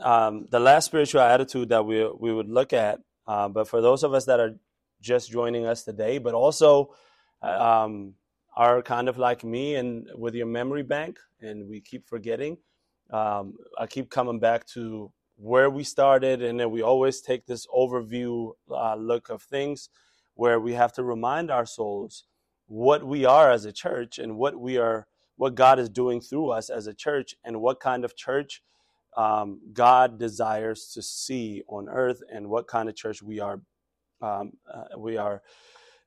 um, the last spiritual attitude that we we would look at, uh, but for those of us that are just joining us today, but also um, are kind of like me and with your memory bank, and we keep forgetting. Um, I keep coming back to where we started, and then we always take this overview uh, look of things where we have to remind our souls what we are as a church and what we are, what God is doing through us as a church, and what kind of church um, God desires to see on earth, and what kind of church we are, um, uh, we are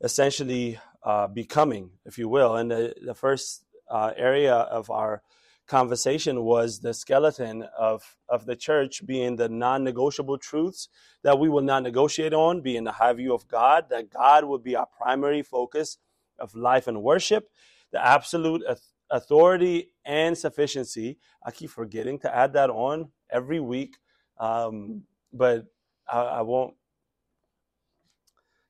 essentially uh, becoming, if you will. And the, the first uh, area of our conversation was the skeleton of, of the church being the non negotiable truths that we will not negotiate on, being the high view of God, that God will be our primary focus of life and worship, the absolute authority and sufficiency. I keep forgetting to add that on every week, um, but I, I, won't.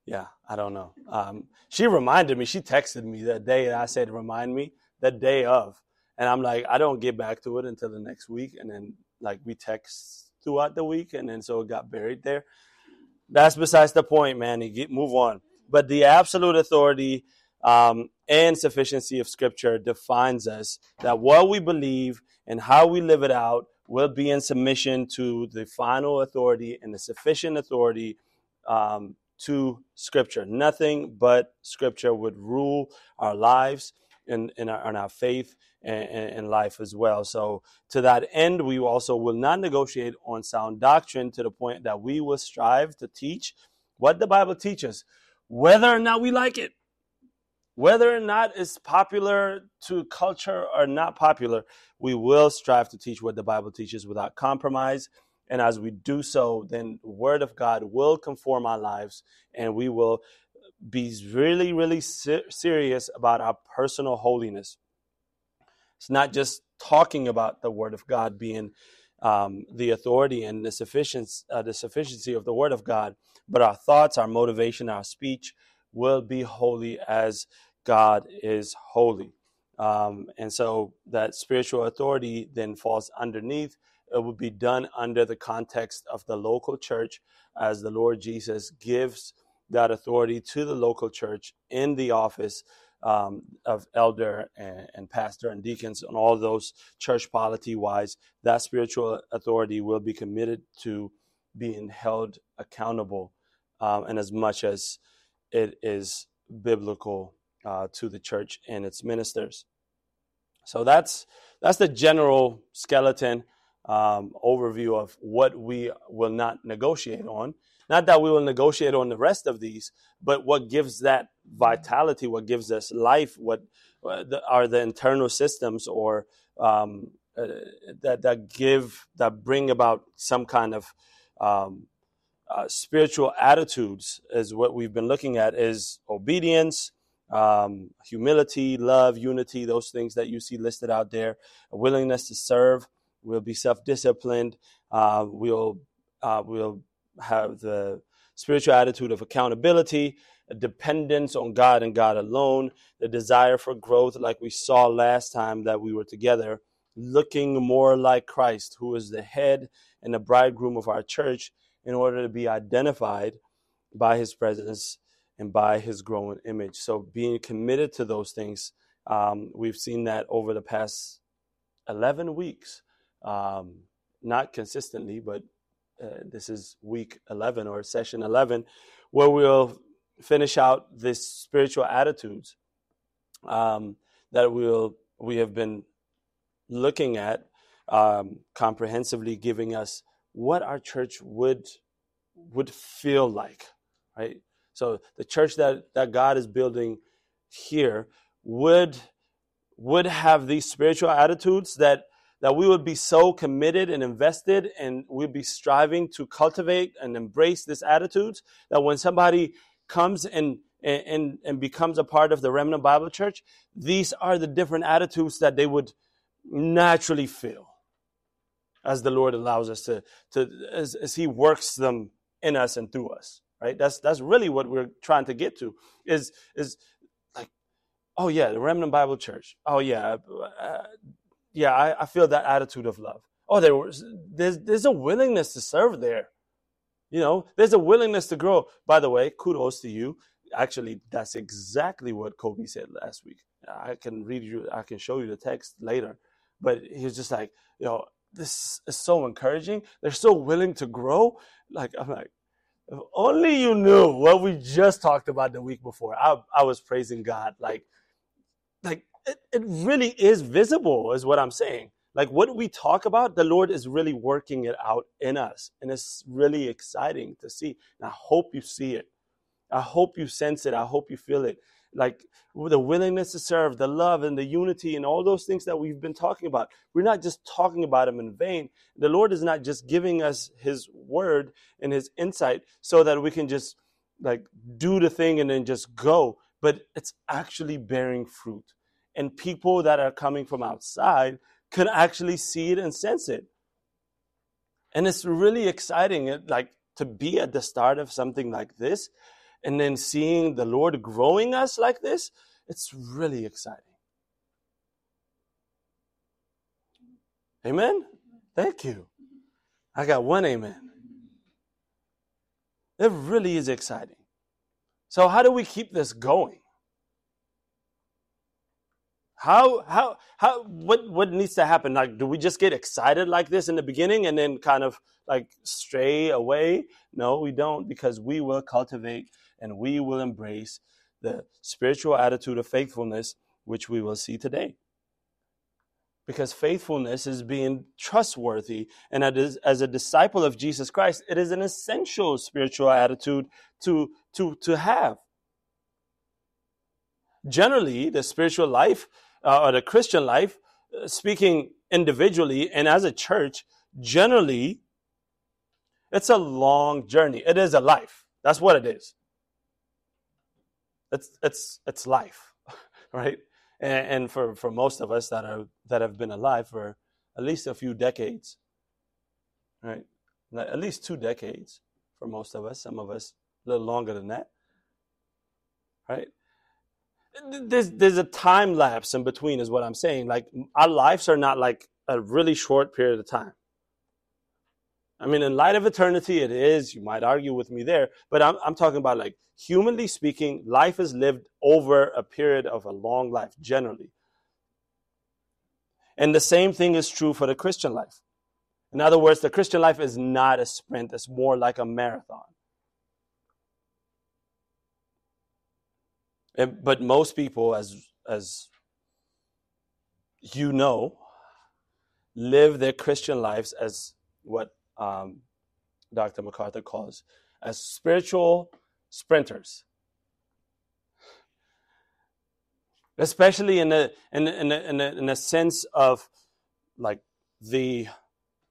Yeah, I don't know. Um, she reminded me, she texted me that day and I said, remind me, the day of and I'm like, I don't get back to it until the next week, and then like we text throughout the week, and then so it got buried there. That's besides the point, man. You get move on. But the absolute authority um, and sufficiency of Scripture defines us that what we believe and how we live it out will be in submission to the final authority and the sufficient authority um, to Scripture. Nothing but Scripture would rule our lives and our, faith and life as well. So, to that end, we also will not negotiate on sound doctrine to the point that we will strive to teach what the Bible teaches, whether or not we like it, whether or not it's popular to culture or not popular. We will strive to teach what the Bible teaches without compromise. And as we do so, then the Word of God will conform our lives, and we will be really, really ser- serious about our personal holiness. It's not just talking about the Word of God being um, the authority and the sufficiency, uh, the sufficiency of the Word of God, but our thoughts, our motivation, our speech will be holy as God is holy. Um, and so that spiritual authority then falls underneath. It will be done under the context of the local church as the Lord Jesus gives that authority to the local church in the office um, of elder and, and, pastor and deacons and all those church polity wise, that spiritual authority will be committed to being held accountable, um, and as much as it is biblical uh, to the church and its ministers. So that's that's the general skeleton um, overview of what we will not negotiate on. Not that we will negotiate on the rest of these, but what gives that vitality, what gives us life, what uh, are the internal systems or um, uh, that that give that bring about some kind of um, uh, spiritual attitudes is what we've been looking at is obedience um, humility love unity those things that you see listed out there. A willingness to serve. We'll be self-disciplined. Uh, we'll uh, we'll have the spiritual attitude of accountability, dependence on God and God alone, the desire for growth, like we saw last time that we were together, looking more like Christ, who is the head and the bridegroom of our church, in order to be identified by his presence and by his growing image. So, being committed to those things, um, we've seen that over the past 11 weeks. Um, not consistently, but uh, this is week 11 or session 11, where we'll finish out this spiritual attitudes um, that we'll we have been looking at um, comprehensively, giving us what our church would would feel like, right? So the church that that God is building here would would have these spiritual attitudes that that we would be so committed and invested and we'd be striving to cultivate and embrace this attitude that when somebody comes and and, and becomes a part of the remnant bible church these are the different attitudes that they would naturally feel as the lord allows us to, to as, as he works them in us and through us right that's that's really what we're trying to get to is is like oh yeah the remnant bible church oh yeah uh, yeah, I, I feel that attitude of love. oh, there was there's there's a willingness to serve there. You know, there's a willingness to grow. By the way, kudos to you. Actually, that's exactly what Kobe said last week. I can read you, I can show you the text later. But he was just like, you know, this is so encouraging. They're so willing to grow. Like, I'm like, if only you knew what we just talked about the week before. I, I was praising God. Like, like it, it really is visible, is what I'm saying. Like what we talk about, the Lord is really working it out in us. And it's really exciting to see. And I hope you see it. I hope you sense it. I hope you feel it like the willingness to serve, the love and the unity and all those things that we've been talking about. We're not just talking about them in vain. The Lord is not just giving us his word and his insight so that we can just like do the thing and then just go, but it's actually bearing fruit. And people that are coming from outside can actually see it and sense it. And it's really exciting like to be at the start of something like this and then seeing the Lord growing us like this, it's really exciting. Amen? Thank you. I got one amen. It really is exciting. So, how do we keep this going? How, how, how, what, what needs to happen? Like, do we just get excited like this in the beginning and then kind of like stray away? No, we don't because we will cultivate and we will embrace the spiritual attitude of faithfulness, which we will see today. Because faithfulness is being trustworthy, and as a disciple of Jesus Christ, it is an essential spiritual attitude to, to, to have. Generally, the spiritual life uh, or the Christian life, uh, speaking individually and as a church, generally, it's a long journey. It is a life. That's what it is it's it's it's life, right? And, and for for most of us that are that have been alive for at least a few decades, right? At least two decades for most of us. Some of us a little longer than that, right? There's there's a time lapse in between, is what I'm saying. Like our lives are not like a really short period of time. I mean, in light of eternity, it is. You might argue with me there, but I'm, I'm talking about like humanly speaking, life is lived over a period of a long life, generally. And the same thing is true for the Christian life. In other words, the Christian life is not a sprint, it's more like a marathon. And, but most people, as, as you know, live their Christian lives as what um, Dr. MacArthur calls as spiritual sprinters. Especially in a, in, in, in, a, in sense of like the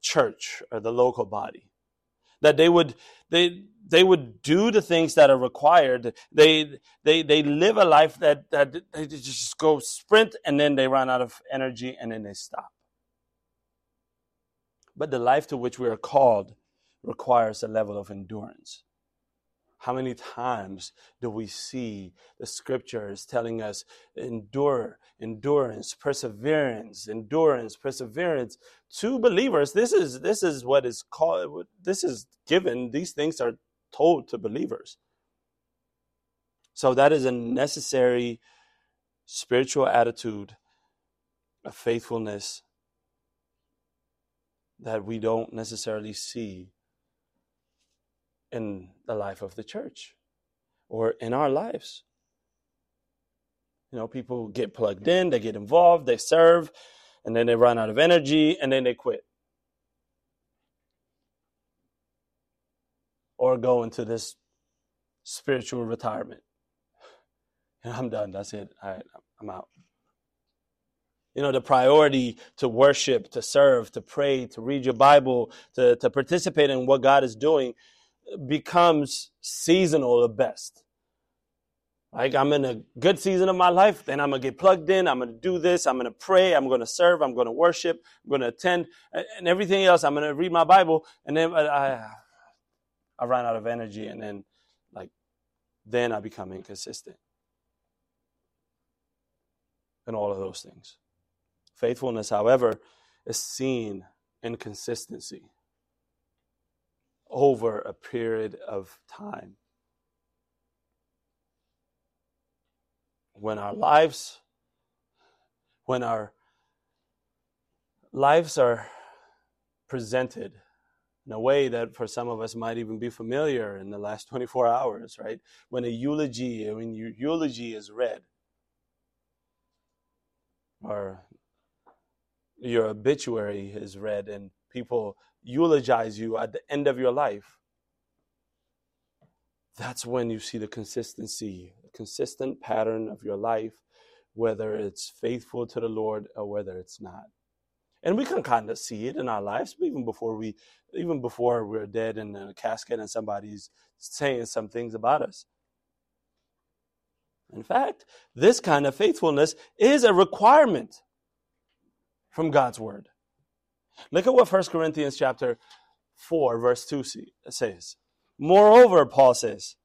church or the local body. That they would they they would do the things that are required. They they they live a life that that they just go sprint and then they run out of energy and then they stop. But the life to which we are called requires a level of endurance. How many times do we see the scriptures telling us endure, endurance, perseverance, endurance, perseverance to believers? This is this is what is called this is given. These things are told to believers. So that is a necessary spiritual attitude of faithfulness that we don't necessarily see in the life of the church or in our lives. You know, people get plugged in, they get involved, they serve, and then they run out of energy and then they quit. Or go into this spiritual retirement. And I'm done. That's it. Right, I'm out. You know, the priority to worship, to serve, to pray, to read your Bible, to, to participate in what God is doing becomes seasonal at best. Like I'm in a good season of my life, then I'm gonna get plugged in. I'm gonna do this. I'm gonna pray. I'm gonna serve. I'm gonna worship. I'm gonna attend, and everything else. I'm gonna read my Bible, and then I, I run out of energy, and then like then I become inconsistent, and all of those things. Faithfulness, however, is seen in consistency over a period of time. When our lives, when our lives are presented in a way that for some of us might even be familiar in the last 24 hours, right? When a eulogy, mean, your eulogy is read, or your obituary is read, and people eulogize you at the end of your life, that's when you see the consistency, a consistent pattern of your life, whether it's faithful to the Lord or whether it's not. And we can kind of see it in our lives, even before we, even before we're dead in a casket and somebody's saying some things about us. In fact, this kind of faithfulness is a requirement from God's word. Look at what 1 Corinthians chapter 4 verse 2 says. Moreover, Paul says,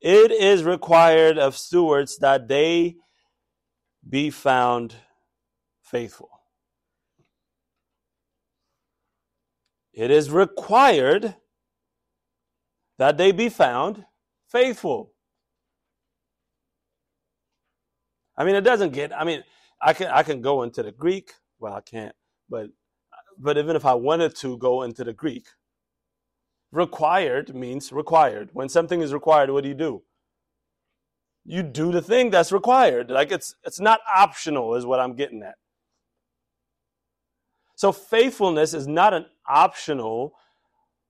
it is required of stewards that they be found faithful. It is required that they be found faithful. I mean, it doesn't get, I mean, I can I can go into the Greek. Well, I can't, but but even if I wanted to go into the Greek, required means required. When something is required, what do you do? You do the thing that's required. Like it's it's not optional, is what I'm getting at. So faithfulness is not an optional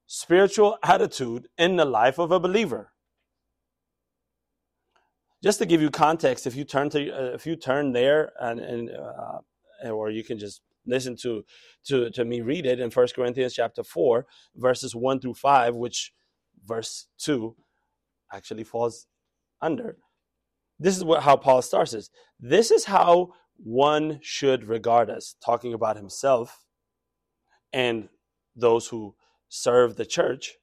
spiritual attitude in the life of a believer just to give you context, if you turn to uh, if you turn there and, and uh, or you can just listen to to to me read it in First Corinthians chapter four, verses one through five, which verse two actually falls under. This is what how Paul starts is. This is how one should regard us, talking about himself and those who serve the church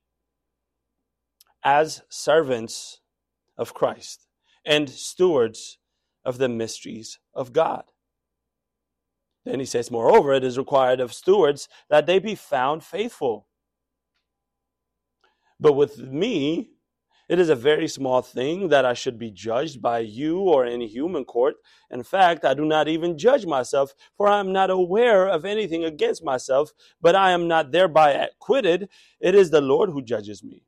as servants of Christ and stewards of the mysteries of God. Then he says, Moreover, it is required of stewards that they be found faithful. But with me, it is a very small thing that I should be judged by you or any human court. In fact, I do not even judge myself, for I am not aware of anything against myself, but I am not thereby acquitted. It is the Lord who judges me.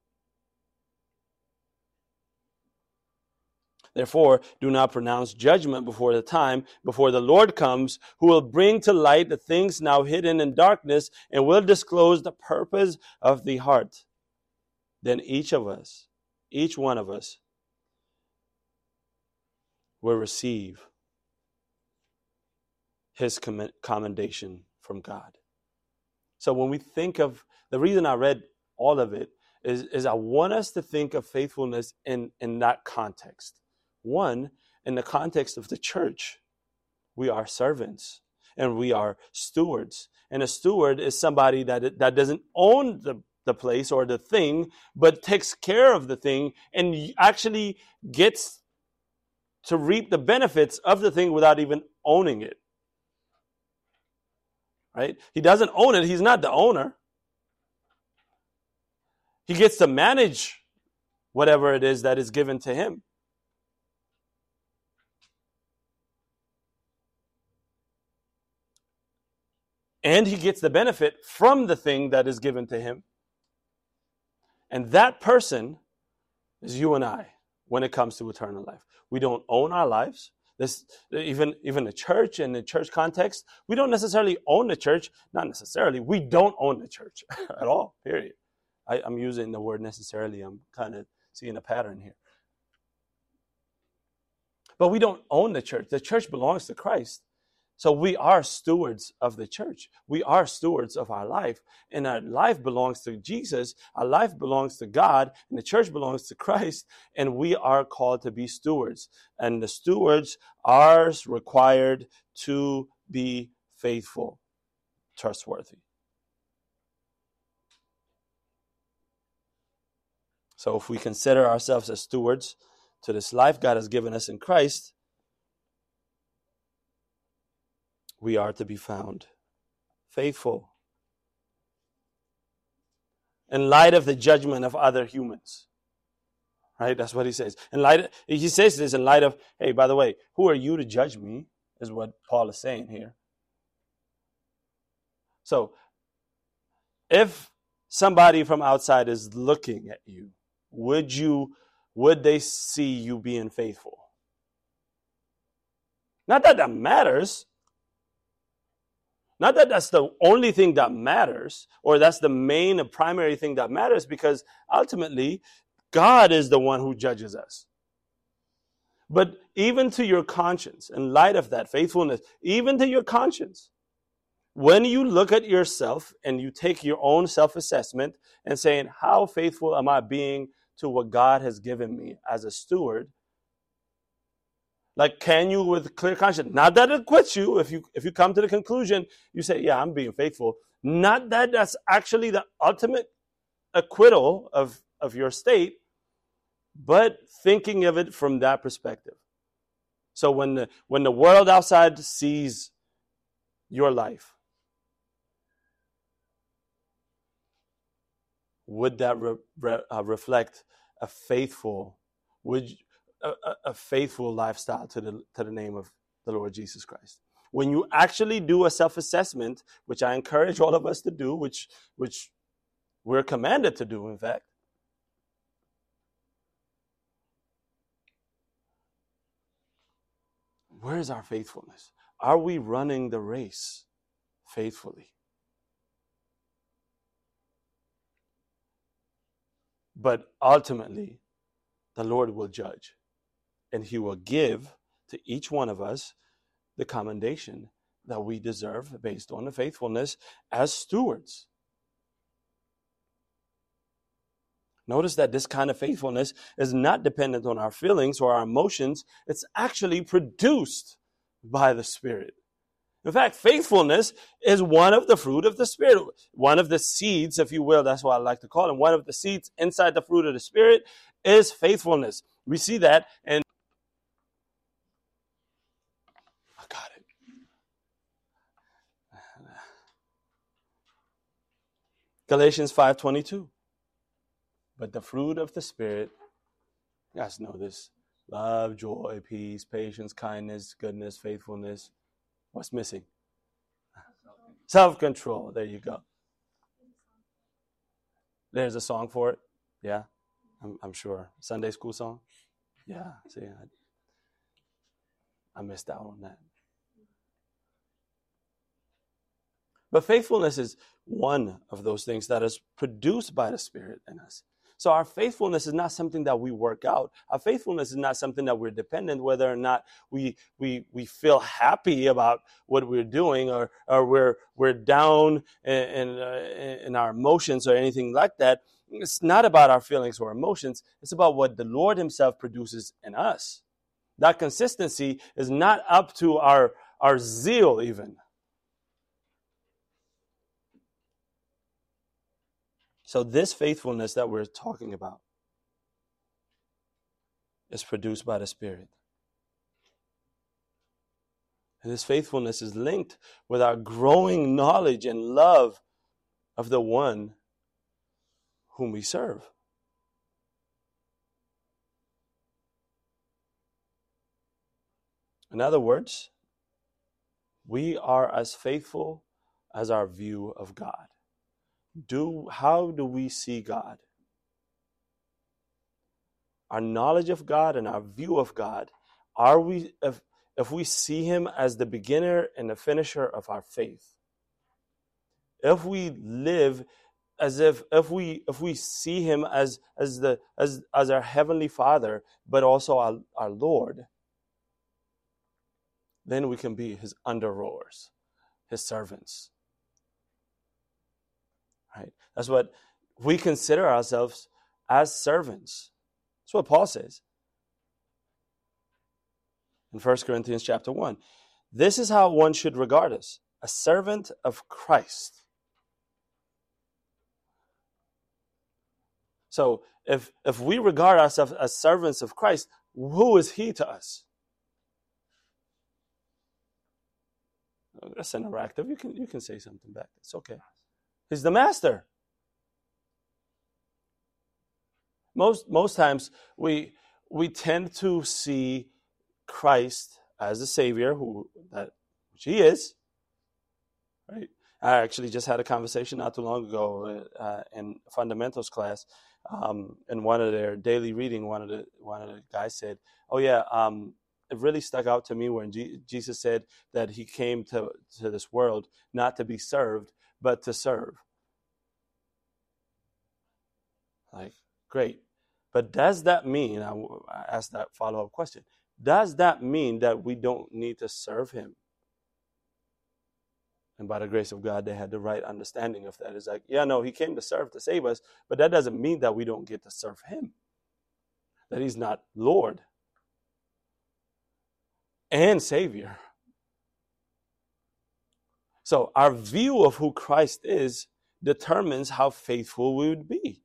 Therefore, do not pronounce judgment before the time, before the Lord comes, who will bring to light the things now hidden in darkness and will disclose the purpose of the heart. Then each of us, each one of us, will receive his commendation from God. So when we think of the reason I read all of it is, is I want us to think of faithfulness in, in that context. One, in the context of the church, we are servants and we are stewards. And a steward is somebody that, that doesn't own the, the place or the thing, but takes care of the thing and actually gets to reap the benefits of the thing without even owning it. Right? He doesn't own it, he's not the owner. He gets to manage whatever it is that is given to him. And he gets the benefit from the thing that is given to him. And that person is you and I when it comes to eternal life. We don't own our lives. This even even the church in the church context, we don't necessarily own the church. Not necessarily. We don't own the church at all. Period. I, I'm using the word necessarily. I'm kind of seeing a pattern here. But we don't own the church. The church belongs to Christ. So we are stewards of the church. We are stewards of our life. And our life belongs to Jesus. Our life belongs to God. And the church belongs to Christ. And we are called to be stewards. And the stewards are required to be faithful, trustworthy. So if we consider ourselves as stewards to this life God has given us in Christ, we are to be found faithful in light of the judgment of other humans. Right? That's what he says. In light, of, he says this in light of, hey, by the way, who are you to judge me? Is what Paul is saying here. So, if somebody from outside is looking at you, would you, would they see you being faithful? Not that that matters. Not that that's the only thing that matters, or that's the main and primary thing that matters, because ultimately, God is the one who judges us. But even to your conscience, in light of that faithfulness, even to your conscience, when you look at yourself and you take your own self assessment and saying, How faithful am I being to what God has given me as a steward? Like, can you with clear conscience? Not that it quits you. If you if you come to the conclusion, you say, "Yeah, I'm being faithful." Not that that's actually the ultimate acquittal of of your state, but thinking of it from that perspective. So when the when the world outside sees your life, would that re, re, uh, reflect a faithful? Would a, a faithful lifestyle to the, to the name of the Lord Jesus Christ. When you actually do a self assessment, which I encourage all of us to do, which, which we're commanded to do, in fact, where is our faithfulness? Are we running the race faithfully? But ultimately, the Lord will judge and he will give to each one of us the commendation that we deserve based on the faithfulness as stewards. Notice that this kind of faithfulness is not dependent on our feelings or our emotions. It's actually produced by the Spirit. In fact, faithfulness is one of the fruit of the Spirit, one of the seeds, if you will. That's what I like to call them. One of the seeds inside the fruit of the Spirit is faithfulness. We see that in Galatians 5:22. But the fruit of the spirit, you guys know this. Love, joy, peace, patience, kindness, goodness, faithfulness. What's missing? Self-control. There you go. There's a song for it. Yeah, I'm, I'm sure. Sunday school song. Yeah. See, I, I missed out on that. But faithfulness is one of those things that is produced by the Spirit in us. So our faithfulness is not something that we work out. Our faithfulness is not something that we're dependent, whether or not we we we feel happy about what we're doing, or or we're we're down in in, uh, in our emotions or anything like that. It's not about our feelings or emotions. It's about what the Lord Himself produces in us. That consistency is not up to our our zeal even So, this faithfulness that we're talking about is produced by the Spirit. And this faithfulness is linked with our growing knowledge and love of the one whom we serve. In other words, we are as faithful as our view of God do how do we see God? Our knowledge of God and our view of God, are we if if we see him as the beginner and the finisher of our faith? If we live as if if we if we see him as as the as as our heavenly father but also our, our lord then we can be his under rowers his servants Right? That's what we consider ourselves as servants. That's what Paul says in 1 Corinthians chapter 1. This is how one should regard us a servant of Christ. So if if we regard ourselves as servants of Christ, who is he to us? That's interactive. You can you can say something back. It's okay. He's the master. Most most times we we tend to see Christ as the Savior, who that which He is. Right. I actually just had a conversation not too long ago uh, in fundamentals class. Um, in one of their daily reading, one of the one of the guys said, "Oh yeah, um, it really stuck out to me when G- Jesus said that He came to to this world not to be served, but to serve." Like, great, but does that mean? I asked that follow up question. Does that mean that we don't need to serve Him? And by the grace of God, they had the right understanding of that. It's like, yeah, no, he came to serve, to save us, but that doesn't mean that we don't get to serve him, that he's not Lord and Savior. So, our view of who Christ is determines how faithful we would be,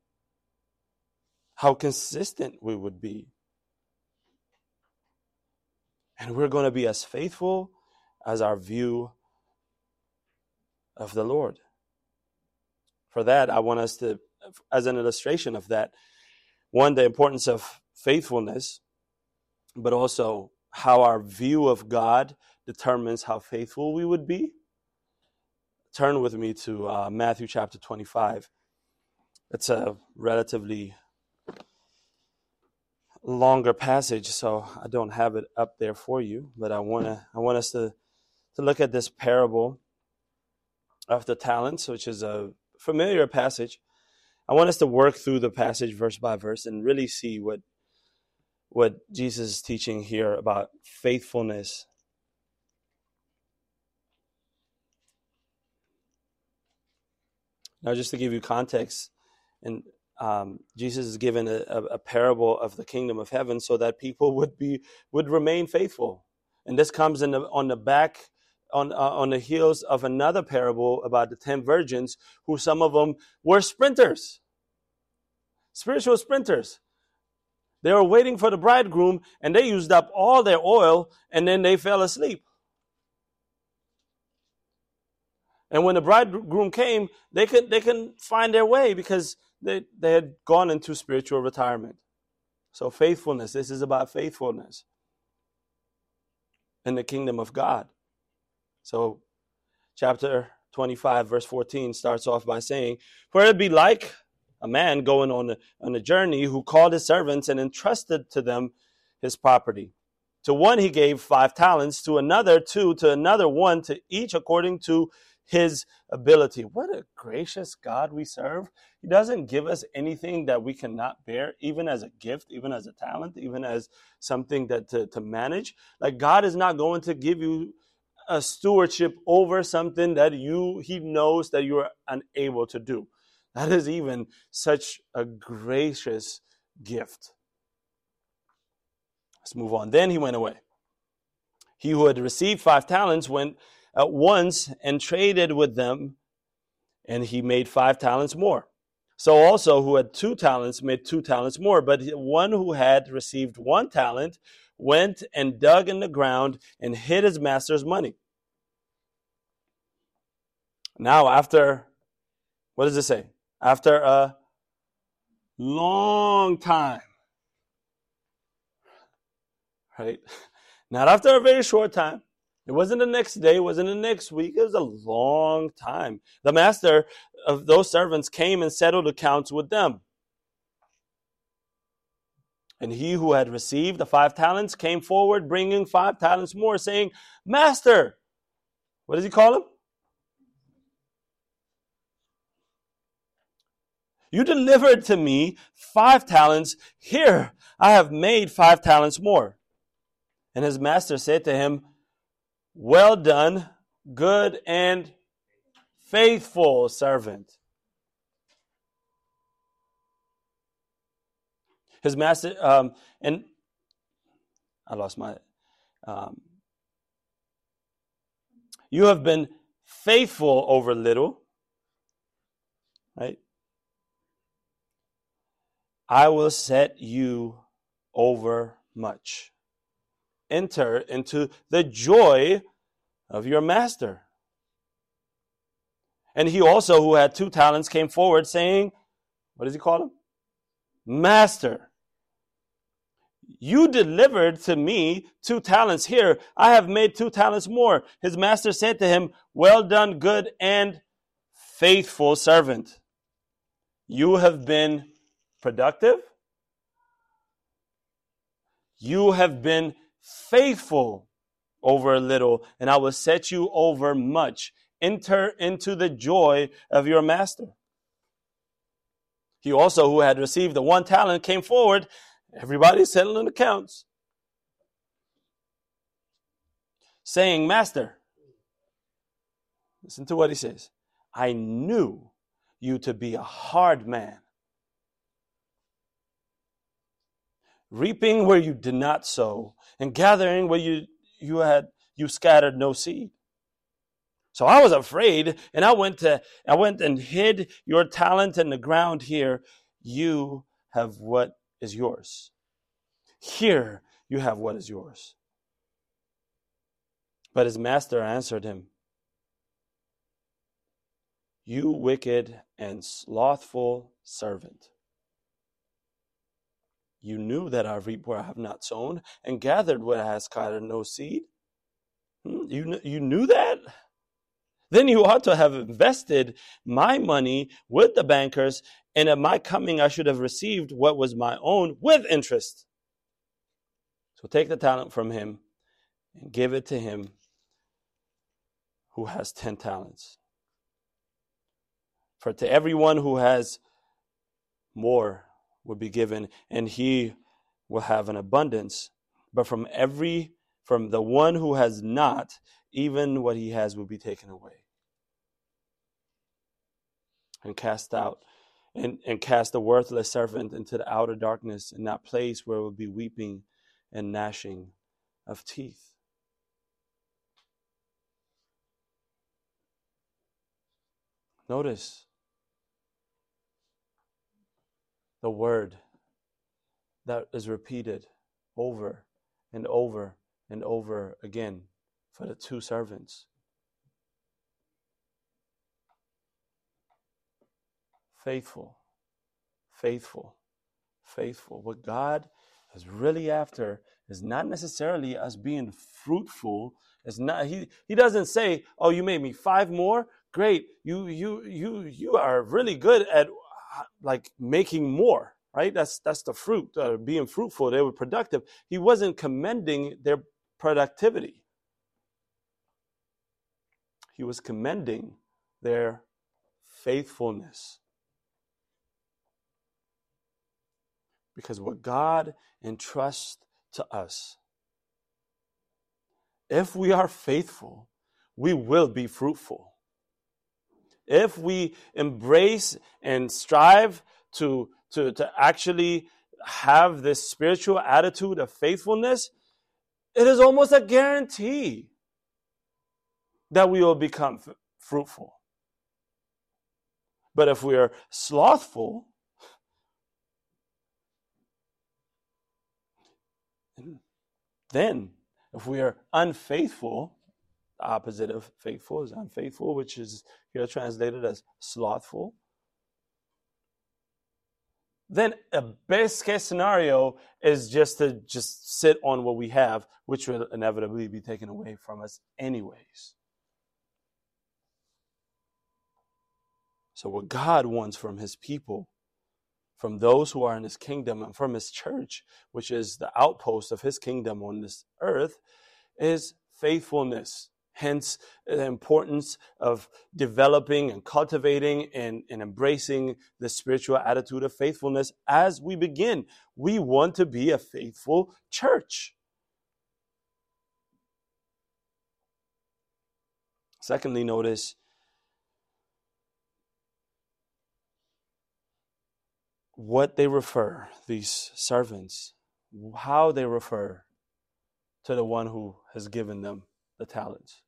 how consistent we would be. And we're going to be as faithful as our view of the Lord. For that, I want us to, as an illustration of that, one, the importance of faithfulness, but also how our view of God determines how faithful we would be. Turn with me to uh, Matthew chapter 25. It's a relatively longer passage, so I don't have it up there for you, but I want to I want us to to look at this parable of the talents, which is a familiar passage. I want us to work through the passage verse by verse and really see what what Jesus is teaching here about faithfulness. Now, just to give you context, and um, Jesus is given a, a, parable of the kingdom of heaven so that people would be would remain faithful, and this comes in the, on the back on, uh, on the heels of another parable about the 10 virgins, who some of them were sprinters, spiritual sprinters. They were waiting for the bridegroom and they used up all their oil and then they fell asleep. And when the bridegroom came, they could they couldn't find their way because they, they had gone into spiritual retirement. So faithfulness, this is about faithfulness in the kingdom of God. So, chapter 25, verse 14 starts off by saying, For it be like a man going on a, on a journey who called his servants and entrusted to them his property. To one he gave five talents, to another two, to another one, to each according to his ability. What a gracious God we serve. He doesn't give us anything that we cannot bear, even as a gift, even as a talent, even as something that to, to manage. Like God is not going to give you a stewardship over something that you he knows that you are unable to do. That is even such a gracious gift. Let's move on. Then he went away. He who had received five talents went at once and traded with them, and he made five talents more. So also, who had two talents made two talents more. But one who had received one talent went and dug in the ground and hid his master's money. Now, after, what does it say? After a long time, right? Not after a very short time. It wasn't the next day, it wasn't the next week, it was a long time. The master of those servants came and settled accounts with them. And he who had received the five talents came forward, bringing five talents more, saying, Master, what does he call him? You delivered to me five talents. Here, I have made five talents more. And his master said to him, Well done, good and faithful servant. his master, um, and I lost my. Um, you have been faithful over little, right? I will set you over much. Enter into the joy of your master. And he also, who had two talents, came forward saying, What does he call him? Master, you delivered to me two talents. Here, I have made two talents more. His master said to him, Well done, good and faithful servant. You have been productive. You have been faithful over a little, and I will set you over much. Enter into the joy of your master. He also, who had received the one talent, came forward. Everybody's settling accounts. Saying, Master, listen to what he says. I knew you to be a hard man, reaping where you did not sow, and gathering where you, you had you scattered no seed. So I was afraid, and I went to I went and hid your talent in the ground here. You have what is yours. Here you have what is yours. But his master answered him, You wicked and slothful servant. You knew that I reap where I have not sown, and gathered where I have scattered no seed. Hmm, you, you knew that? Then you ought to have invested my money with the bankers, and at my coming I should have received what was my own with interest. So take the talent from him and give it to him who has 10 talents. For to everyone who has more will be given, and he will have an abundance. But from every from the one who has not, even what he has will be taken away. And cast out and, and cast the worthless servant into the outer darkness, in that place where will be weeping and gnashing of teeth. Notice the word that is repeated over and over and over again for the two servants. Faithful, faithful, faithful. What God is really after is not necessarily us being fruitful. It's not he he doesn't say, "Oh, you made me five more. Great. You you you you are really good at like making more." Right? That's that's the fruit, uh, being fruitful. They were productive. He wasn't commending their productivity. He was commending their faithfulness. Because what God entrusts to us, if we are faithful, we will be fruitful. If we embrace and strive to, to, to actually have this spiritual attitude of faithfulness, it is almost a guarantee that we will become f- fruitful. But if we are slothful, then if we are unfaithful, opposite of faithful is unfaithful, which is here translated as slothful then a best case scenario is just to just sit on what we have, which will inevitably be taken away from us anyways. So, what God wants from His people, from those who are in His kingdom, and from His church, which is the outpost of His kingdom on this earth, is faithfulness. Hence, the importance of developing and cultivating and, and embracing the spiritual attitude of faithfulness as we begin. We want to be a faithful church. Secondly, notice what they refer, these servants, how they refer to the one who has given them the talents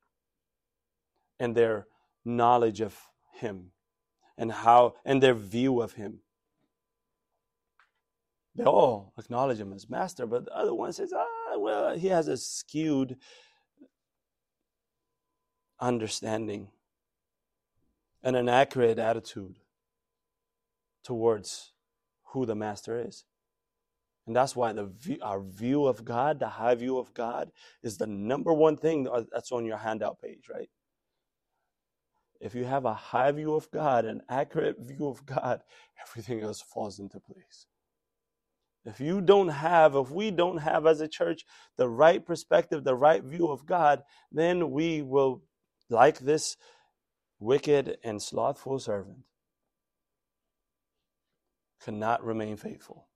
and their knowledge of him and how and their view of him they all acknowledge him as master but the other one says ah well he has a skewed understanding and an accurate attitude towards who the master is. And that's why the our view of God, the high view of God, is the number one thing that's on your handout page, right? If you have a high view of God, an accurate view of God, everything else falls into place. If you don't have, if we don't have as a church the right perspective, the right view of God, then we will, like this wicked and slothful servant, cannot remain faithful.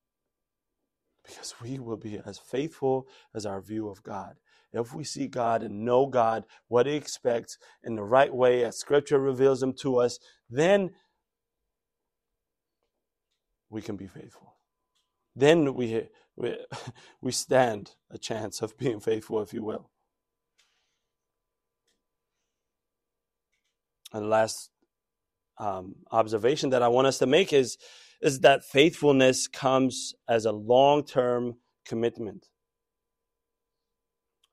Because we will be as faithful as our view of God. If we see God and know God, what He expects in the right way, as Scripture reveals Him to us, then we can be faithful. Then we, we, we stand a chance of being faithful, if you will. And the last um, observation that I want us to make is is that faithfulness comes as a long term commitment.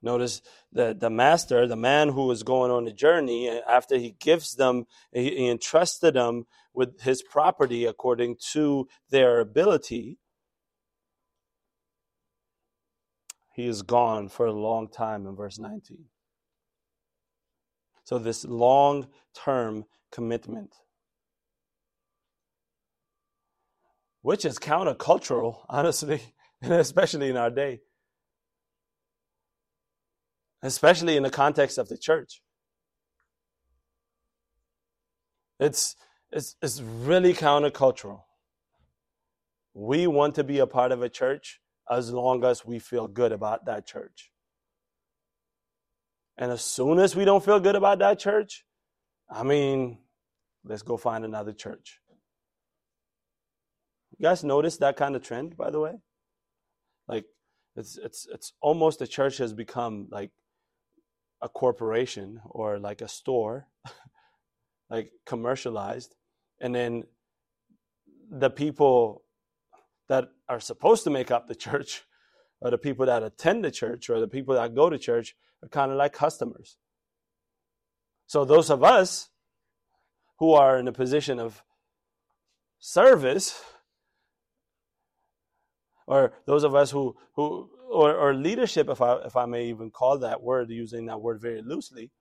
Notice that the master, the man who was going on the journey, uh, after he gives them, he entrusted them with his property according to their ability. He is gone for a long time in verse 19. So, this long term commitment. which is countercultural, honestly, and especially in our day, especially in the context of the church. It's, it's, it's really countercultural. We want to be a part of a church as long as we feel good about that church. And as soon as we don't feel good about that church, I mean, let's go find another church. You guys notice that kind of trend, by the way? Like it's it's it's almost the church has become like a corporation or like a store, like commercialized, and then the people that are supposed to make up the church, or the people that attend the church, or the people that go to church, are kind of like customers. So those of us who are in a position of service or those of us who who or, or leadership, if I if I may even call that word, using that word very loosely,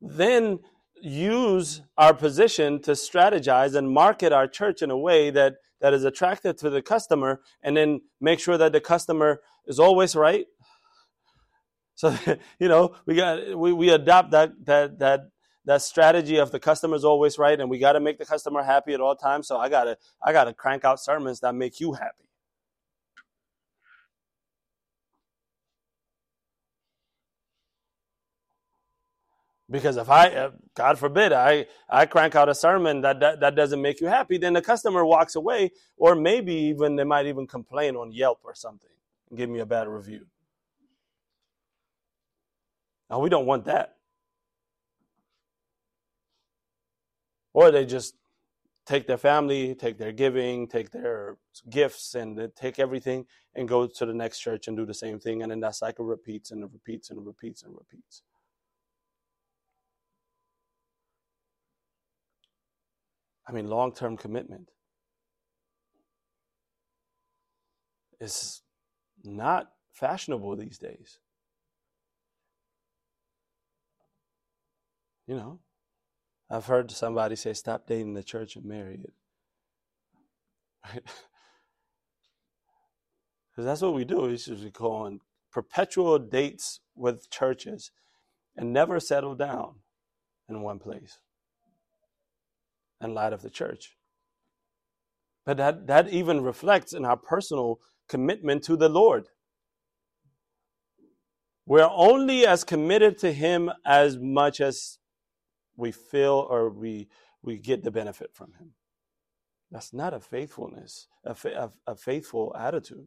then use our position to strategize and market our church in a way that that is attractive to the customer, and then make sure that the customer is always right. So you know we got we, we adopt that that that that strategy of the customer is always right and we got to make the customer happy at all times so i got to i got to crank out sermons that make you happy because if i god forbid i i crank out a sermon that, that that doesn't make you happy then the customer walks away or maybe even they might even complain on yelp or something and give me a bad review now we don't want that or they just take their family, take their giving, take their gifts, and take everything and go to the next church and do the same thing. And then that cycle repeats and it repeats and it repeats and repeats. I mean, long term commitment is not fashionable these days. You know, I've heard somebody say, stop dating the church and marry it. Because that's what we do. We usually go on perpetual dates with churches and never settle down in one place in light of the church. But that, that even reflects in our personal commitment to the Lord. We're only as committed to Him as much as we feel or we we get the benefit from him. That's not a faithfulness, a, a, a faithful attitude.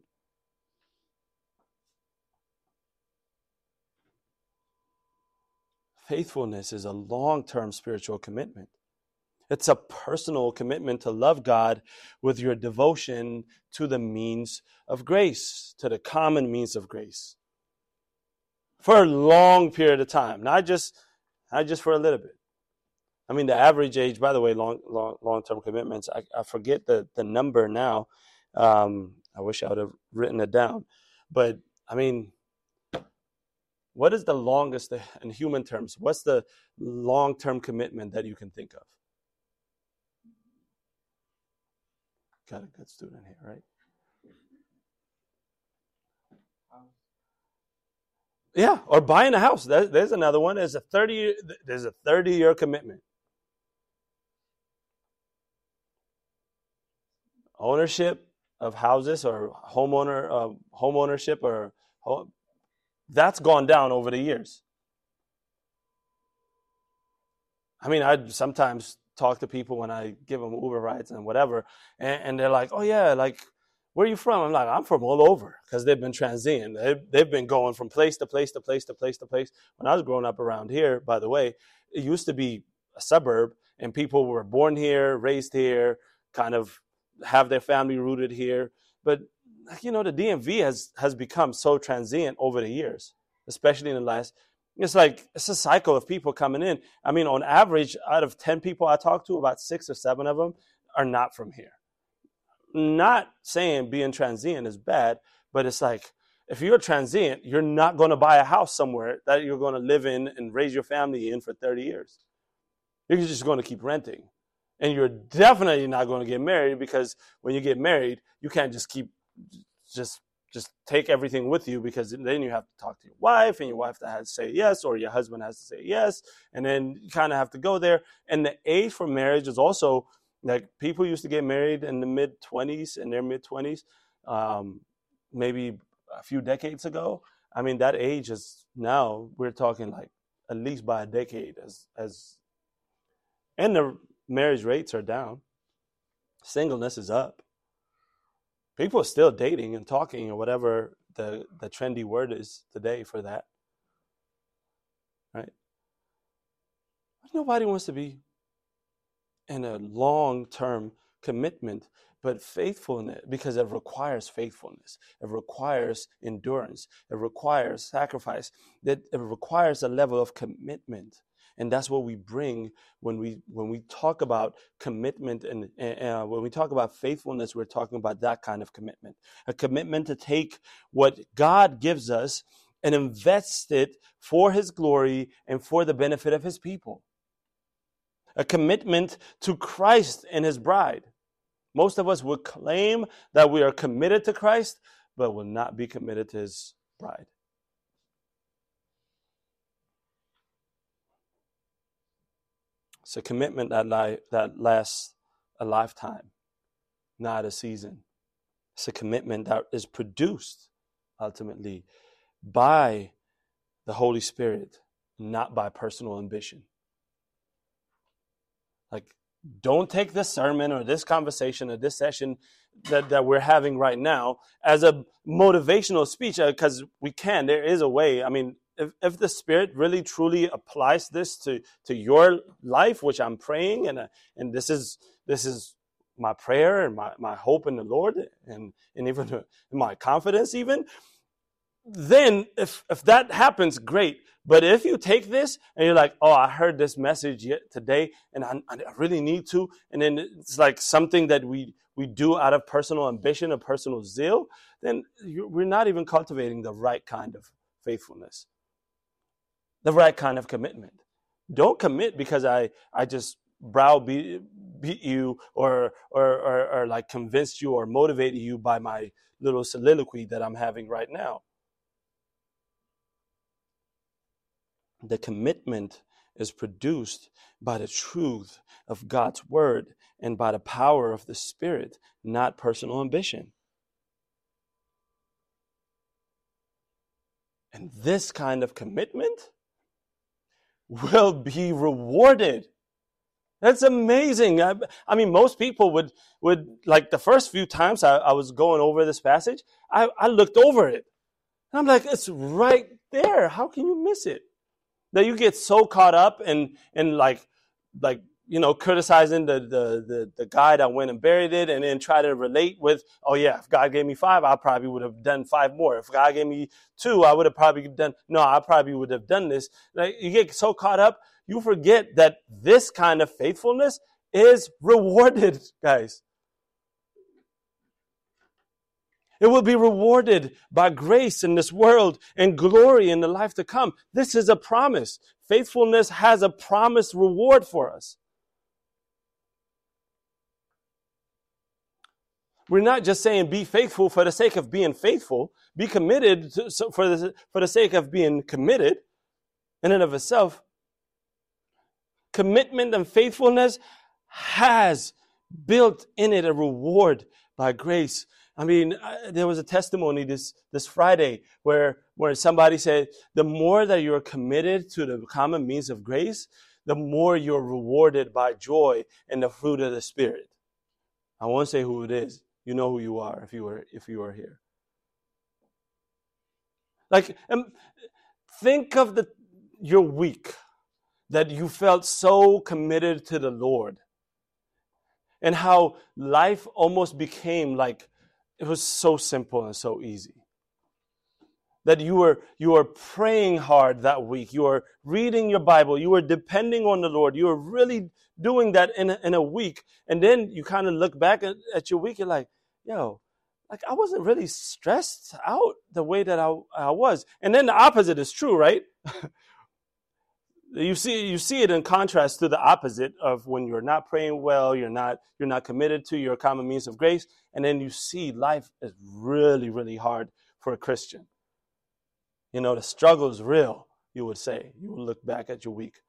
Faithfulness is a long term spiritual commitment. It's a personal commitment to love God with your devotion to the means of grace, to the common means of grace. For a long period of time, not just, not just for a little bit I mean, the average age, by the way, long long long term commitments. I, I forget the the number now. Um, I wish I would have written it down, but I mean, what is the longest in human terms? What's the long term commitment that you can think of? Got a good student here, right? Yeah, or buying a house. There's another one. There's a thirty. There's a thirty year commitment. Ownership of houses or homeowner uh, home ownership or home, that's gone down over the years. I mean, I sometimes talk to people when I give them Uber rides and whatever, and, and they're like, "Oh yeah, like where are you from? I'm like, I'm from all over because they've been transient. They've, they've been going from place to place to place to place to place. When I was growing up around here, by the way, it used to be a suburb and people were born here, raised here, kind of have their family rooted here. But, you know, the DMV has, has become so transient over the years, especially in the last, it's like, it's a cycle of people coming in. I mean, on average, out of 10 people I talk to, about six or seven of them are not from here not saying being transient is bad, but it's like if you're transient, you're not going to buy a house somewhere that you're going to live in and raise your family in for 30 years. You're just going to keep renting. And you're definitely not going to get married because when you get married, you can't just keep just just take everything with you because then you have to talk to your wife and your wife has to say yes or your husband has to say yes and then you kind of have to go there and the age for marriage is also like people used to get married in the mid 20s, in their mid 20s, um, maybe a few decades ago. I mean, that age is now we're talking like at least by a decade as as, and the marriage rates are down. Singleness is up. People are still dating and talking or whatever the the trendy word is today for that. Right? Nobody wants to be in a long term commitment, but faithfulness, because it requires faithfulness, it requires endurance, it requires sacrifice, that it requires a level of commitment. And that's what we bring when we when we talk about commitment and uh, when we talk about faithfulness, we're talking about that kind of commitment, a commitment to take what God gives us and invest it for His glory and for the benefit of His people a commitment to Christ and his bride. Most of us would claim that we are committed to Christ, but will not be committed to his bride. It's a commitment that, li- that lasts a lifetime, not a season. It's a commitment that is produced ultimately by the Holy Spirit, not by personal ambition. Like, don't take this sermon or this conversation or this session that, that we're having right now as a motivational speech because uh, we can. There is a way. I mean, if, if the Spirit really truly applies this to, to your life, which I'm praying, and, uh, and this is this is my prayer and my, my hope in the Lord and, and even my confidence, even, then if, if that happens, great. But if you take this and you're like, oh, I heard this message today and I, I really need to, and then it's like something that we, we do out of personal ambition or personal zeal, then we're not even cultivating the right kind of faithfulness, the right kind of commitment. Don't commit because I, I just browbeat beat you or, or, or, or like convinced you or motivated you by my little soliloquy that I'm having right now. the commitment is produced by the truth of God's word and by the power of the Spirit, not personal ambition. And this kind of commitment will be rewarded. That's amazing. I, I, mean, most people would, would, like the first few times I, I was going over this passage, I, I looked over it. And I'm like, it's right there. How can you miss it? that you get so caught up in in like like you know criticizing the, the the the guy that went and buried it and then try to relate with oh yeah if god gave me five i probably would have done five more if god gave me two i would have probably done no i probably would have done this like you get so caught up you forget that this kind of faithfulness is rewarded, guys. It will be rewarded by grace in this world and glory in the life to come. This is a promise. Faithfulness has a promised reward for us. We're not just saying be faithful for the sake of being faithful, be committed to, so for, the, for the sake of being committed in and of itself. Commitment and faithfulness has built in it a reward by grace. I mean, uh, there was a testimony this, this Friday where, where somebody said, the more that you're committed to the common means of grace, the more you're rewarded by joy and the fruit of the Spirit. I won't say who it is. You know who you are if you were if you are here. Like, um, think of the your week that you felt so committed to the Lord, and how life almost became like it was so simple and so easy that you were you were praying hard that week. You were reading your bible. You were depending on the lord. You were really doing that in a, in a week. And then you kind of look back at, at your week you're like yo like i wasn't really stressed out the way that i, I was. And then the opposite is true right? You see you see it in contrast to the opposite of when you're not praying well you're not you're not committed to your common means of grace and then you see life is really really hard for a christian you know, the struggle is real, you would say. You would look back at your week.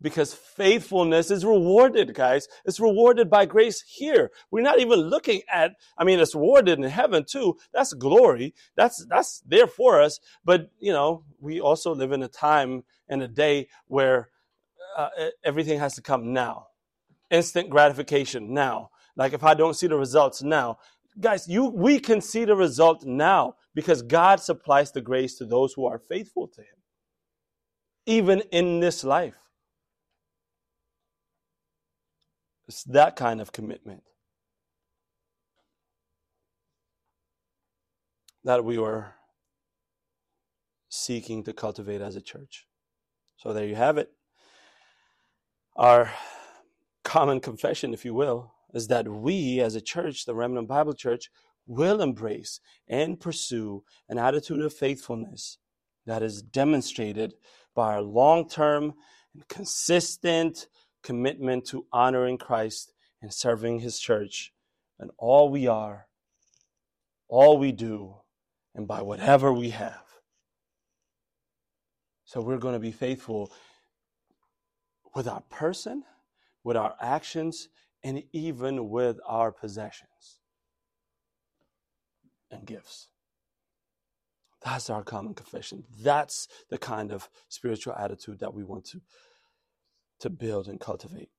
Because faithfulness is rewarded, guys. It's rewarded by grace here. We're not even looking at, I mean, it's rewarded in heaven too. That's glory. That's, that's there for us. But, you know, we also live in a time and a day where uh, everything has to come now. Instant gratification now. Like if I don't see the results now, guys, you, we can see the result now because God supplies the grace to those who are faithful to Him, even in this life. It's that kind of commitment that we were seeking to cultivate as a church. So there you have it. Our common confession, if you will, is that we as a church, the Remnant Bible Church, will embrace and pursue an attitude of faithfulness that is demonstrated by our long term and consistent commitment to honoring Christ and serving His church and all we are, all we do, and by whatever we have. So we're going to be faithful with our person, with our actions, and even with our possessions and gifts. That's our common confession. That's the kind of spiritual attitude that we want to, to build and cultivate.